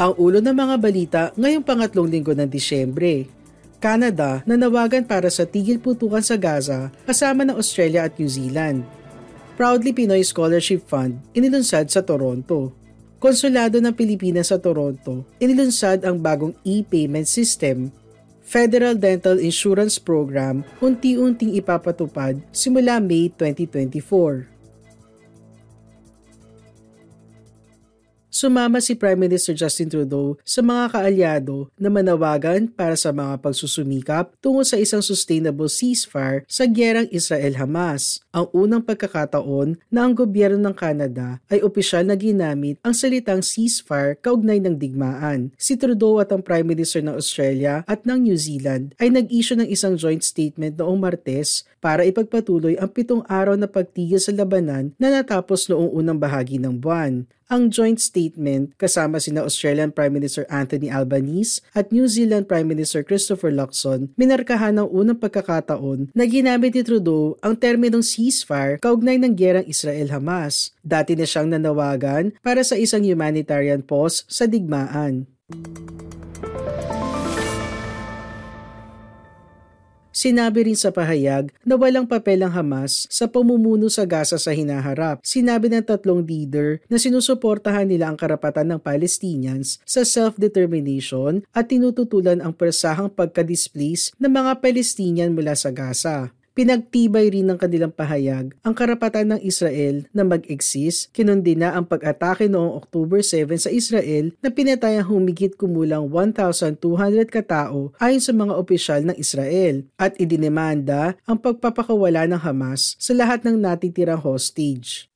Ang ulo ng mga balita ngayong pangatlong linggo ng Disyembre. Canada nanawagan para sa tigil putukan sa Gaza kasama ng Australia at New Zealand. Proudly Pinoy Scholarship Fund inilunsad sa Toronto. Konsulado ng Pilipinas sa Toronto inilunsad ang bagong e-payment system. Federal Dental Insurance Program unti-unting ipapatupad simula May 2024. Sumama si Prime Minister Justin Trudeau sa mga kaalyado na manawagan para sa mga pagsusumikap tungo sa isang sustainable ceasefire sa gyerang Israel-Hamas. Ang unang pagkakataon na ang gobyerno ng Canada ay opisyal na ginamit ang salitang ceasefire kaugnay ng digmaan. Si Trudeau at ang Prime Minister ng Australia at ng New Zealand ay nag-issue ng isang joint statement noong Martes para ipagpatuloy ang pitong araw na pagtigil sa labanan na natapos noong unang bahagi ng buwan. Ang joint statement kasama sina Australian Prime Minister Anthony Albanese at New Zealand Prime Minister Christopher Luxon minarkahan ng unang pagkakataon na ginamit ni Trudeau ang terminong ceasefire kaugnay ng gerang Israel-Hamas. Dati na siyang nanawagan para sa isang humanitarian pause sa digmaan. Sinabi rin sa pahayag na walang papel ang Hamas sa pamumuno sa Gaza sa hinaharap. Sinabi ng tatlong leader na sinusuportahan nila ang karapatan ng Palestinians sa self-determination at tinututulan ang persahang pagka-displace ng mga Palestinian mula sa Gaza. Pinagtibay rin ng kanilang pahayag ang karapatan ng Israel na mag-exist, kinundi na ang pag-atake noong October 7 sa Israel na pinatay ang humigit kumulang 1,200 katao ayon sa mga opisyal ng Israel at idinemanda ang pagpapakawala ng Hamas sa lahat ng natitirang hostage.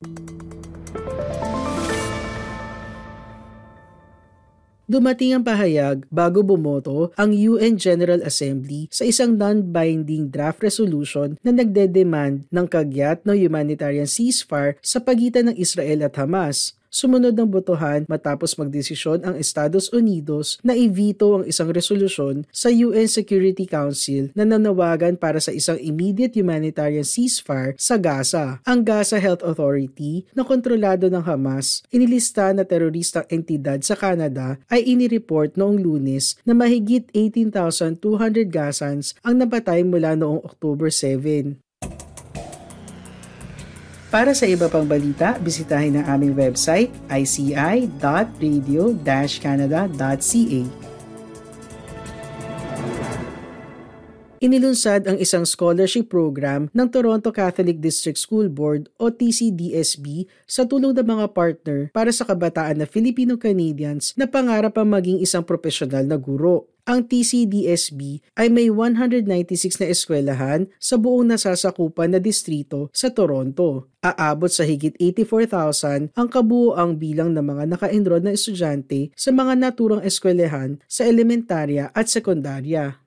Dumating ang pahayag bago bumoto ang UN General Assembly sa isang non-binding draft resolution na nagdedemand ng kagyat ng humanitarian ceasefire sa pagitan ng Israel at Hamas sumunod ng botohan matapos magdesisyon ang Estados Unidos na i-veto ang isang resolusyon sa UN Security Council na nanawagan para sa isang immediate humanitarian ceasefire sa Gaza. Ang Gaza Health Authority na kontrolado ng Hamas, inilista na teroristang entidad sa Canada ay inireport noong lunes na mahigit 18,200 Gazans ang napatay mula noong October 7. Para sa iba pang balita, bisitahin ang aming website ici.radio-canada.ca. Inilunsad ang isang scholarship program ng Toronto Catholic District School Board o TCDSB sa tulong ng mga partner para sa kabataan na Filipino-Canadians na pangarap ang maging isang profesional na guro. Ang TCDSB ay may 196 na eskwelahan sa buong nasasakupan na distrito sa Toronto. Aabot sa higit 84,000 ang kabuoang bilang ng mga naka-enroll na estudyante sa mga naturang eskwelahan sa elementarya at sekundarya.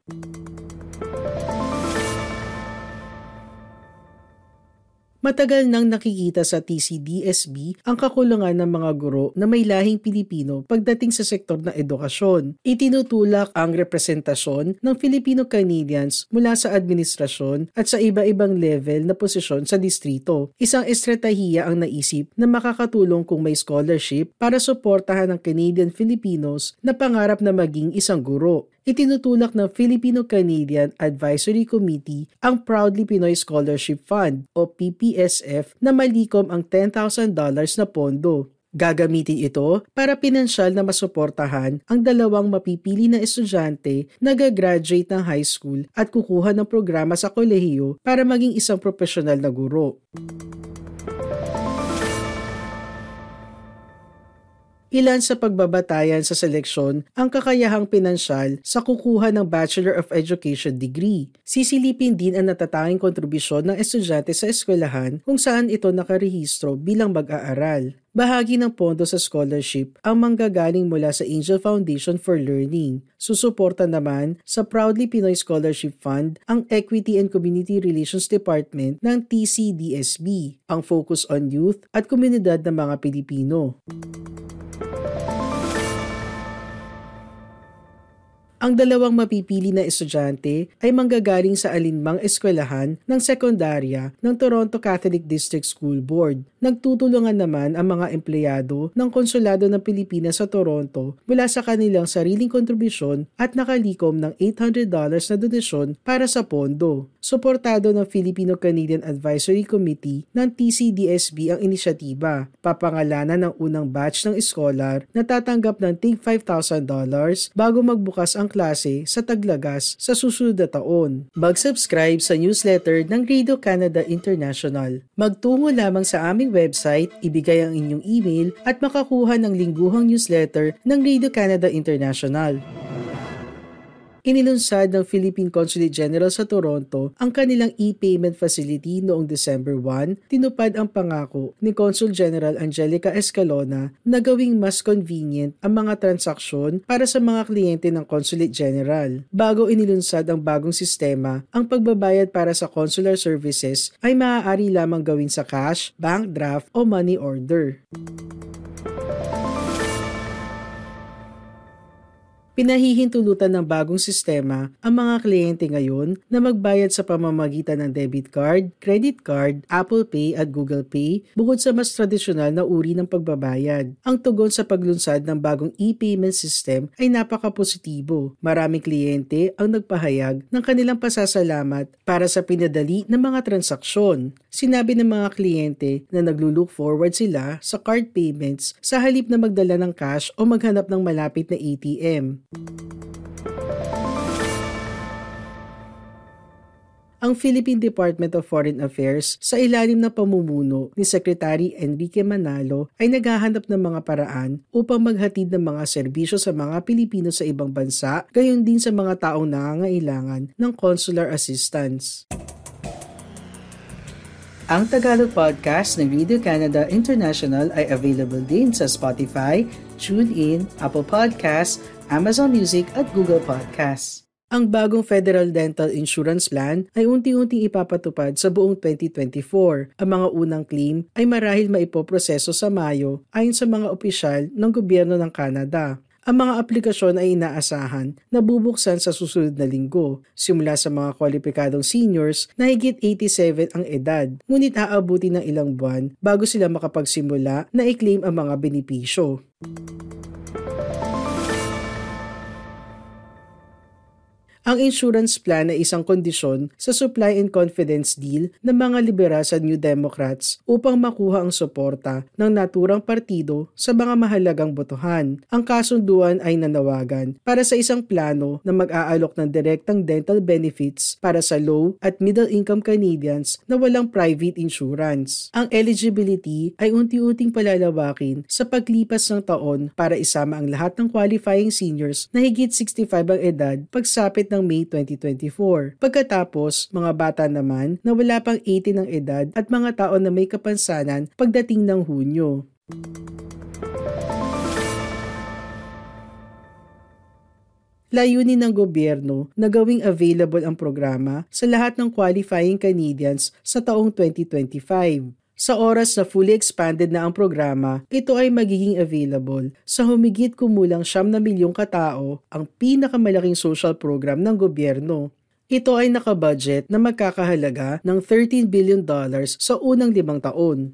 Matagal nang nakikita sa TCDSB ang kakulangan ng mga guro na may lahing Pilipino pagdating sa sektor ng edukasyon. Itinutulak ang representasyon ng Filipino-Canadians mula sa administrasyon at sa iba-ibang level na posisyon sa distrito. Isang estratahiya ang naisip na makakatulong kung may scholarship para suportahan ang Canadian Filipinos na pangarap na maging isang guro itinutulak ng Filipino-Canadian Advisory Committee ang Proudly Pinoy Scholarship Fund o PPSF na malikom ang $10,000 na pondo. Gagamitin ito para pinansyal na masuportahan ang dalawang mapipili na estudyante na gagraduate ng high school at kukuha ng programa sa kolehiyo para maging isang profesional na guro. Ilan sa pagbabatayan sa seleksyon ang kakayahang pinansyal sa kukuha ng Bachelor of Education degree. Sisilipin din ang natatanging kontribusyon ng estudyante sa eskwelahan kung saan ito nakarehistro bilang mag-aaral. Bahagi ng pondo sa scholarship ang manggagaling mula sa Angel Foundation for Learning. Susuporta naman sa Proudly Pinoy Scholarship Fund ang Equity and Community Relations Department ng TCDSB, ang focus on youth at komunidad ng mga Pilipino. Thank you. Ang dalawang mapipili na estudyante ay manggagaling sa alinmang eskwelahan ng sekundarya ng Toronto Catholic District School Board. Nagtutulungan naman ang mga empleyado ng Konsulado ng Pilipinas sa Toronto mula sa kanilang sariling kontribusyon at nakalikom ng $800 na donasyon para sa pondo. Suportado ng Filipino-Canadian Advisory Committee ng TCDSB ang inisyatiba. Papangalanan ng unang batch ng scholar na tatanggap ng tig $5,000 bago magbukas ang klase sa Taglagas sa susunod na taon. Mag-subscribe sa newsletter ng Radio Canada International. Magtungo lamang sa aming website, ibigay ang inyong email at makakuha ng lingguhang newsletter ng Radio Canada International. Inilunsad ng Philippine Consulate General sa Toronto ang kanilang e-payment facility noong December 1, tinupad ang pangako ni Consul General Angelica Escalona na gawing mas convenient ang mga transaksyon para sa mga kliyente ng Consulate General. Bago inilunsad ang bagong sistema, ang pagbabayad para sa consular services ay maaari lamang gawin sa cash, bank draft o money order. Pinahihintulutan ng bagong sistema ang mga kliyente ngayon na magbayad sa pamamagitan ng debit card, credit card, Apple Pay at Google Pay bukod sa mas tradisyonal na uri ng pagbabayad. Ang tugon sa paglunsad ng bagong e-payment system ay napaka-positibo. Maraming kliyente ang nagpahayag ng kanilang pasasalamat para sa pinadali ng mga transaksyon. Sinabi ng mga kliyente na naglulook forward sila sa card payments sa halip na magdala ng cash o maghanap ng malapit na ATM. Ang Philippine Department of Foreign Affairs sa ilalim ng pamumuno ni Secretary Enrique Manalo ay naghahanap ng mga paraan upang maghatid ng mga serbisyo sa mga Pilipino sa ibang bansa, gayon din sa mga taong nangangailangan ng consular assistance. Ang Tagalog podcast ng Radio Canada International ay available din sa Spotify, TuneIn, Apple Podcasts, Amazon Music at Google Podcasts. Ang bagong Federal Dental Insurance Plan ay unti-unting ipapatupad sa buong 2024. Ang mga unang claim ay marahil maipoproseso sa Mayo ayon sa mga opisyal ng gobyerno ng Canada. Ang mga aplikasyon ay inaasahan na bubuksan sa susunod na linggo, simula sa mga kwalipikadong seniors na higit 87 ang edad, ngunit aabuti ng ilang buwan bago sila makapagsimula na i-claim ang mga benepisyo. Ang insurance plan ay isang kondisyon sa supply and confidence deal ng mga liberal sa New Democrats upang makuha ang suporta ng naturang partido sa mga mahalagang botohan. Ang kasunduan ay nanawagan para sa isang plano na mag-aalok ng direktang dental benefits para sa low at middle income Canadians na walang private insurance. Ang eligibility ay unti-unting palalawakin sa paglipas ng taon para isama ang lahat ng qualifying seniors na higit 65 ang edad pagsapit ng ng May 2024. Pagkatapos, mga bata naman na wala pang 18 ng edad at mga tao na may kapansanan pagdating ng Hunyo. Layunin ng gobyerno na gawing available ang programa sa lahat ng qualifying Canadians sa taong 2025. Sa oras na fully expanded na ang programa, ito ay magiging available sa humigit kumulang siyam na milyong katao ang pinakamalaking social program ng gobyerno. Ito ay nakabudget na magkakahalaga ng 13 billion dollars sa unang limang taon.